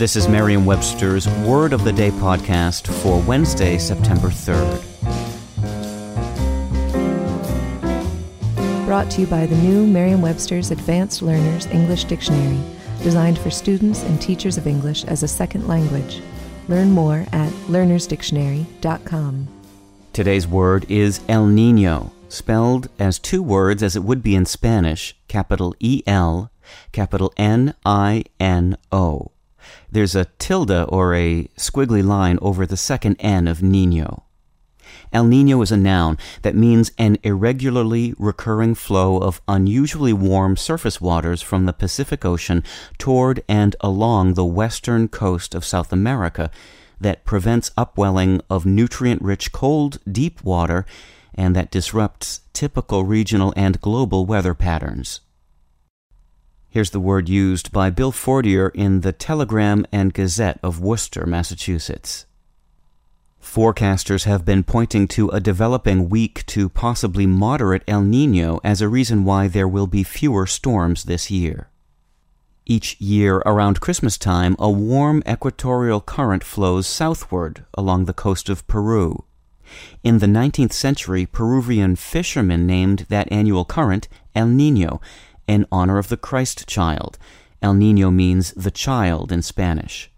This is Merriam-Webster's Word of the Day podcast for Wednesday, September 3rd. Brought to you by the new Merriam-Webster's Advanced Learners English Dictionary, designed for students and teachers of English as a second language. Learn more at learnersdictionary.com. Today's word is El Nino, spelled as two words as it would be in Spanish, capital E L, capital N I N O. There's a tilde or a squiggly line over the second N of Nino. El Nino is a noun that means an irregularly recurring flow of unusually warm surface waters from the Pacific Ocean toward and along the western coast of South America that prevents upwelling of nutrient rich cold, deep water and that disrupts typical regional and global weather patterns. Here's the word used by Bill Fortier in the Telegram and Gazette of Worcester, Massachusetts. Forecasters have been pointing to a developing weak to possibly moderate El Nino as a reason why there will be fewer storms this year. Each year around Christmas time, a warm equatorial current flows southward along the coast of Peru. In the 19th century, Peruvian fishermen named that annual current El Nino in honor of the Christ child. El Nino means the child in Spanish.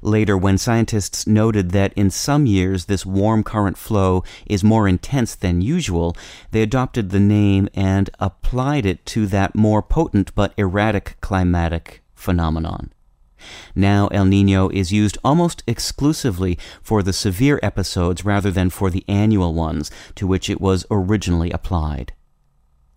Later, when scientists noted that in some years this warm current flow is more intense than usual, they adopted the name and applied it to that more potent but erratic climatic phenomenon. Now El Nino is used almost exclusively for the severe episodes rather than for the annual ones to which it was originally applied.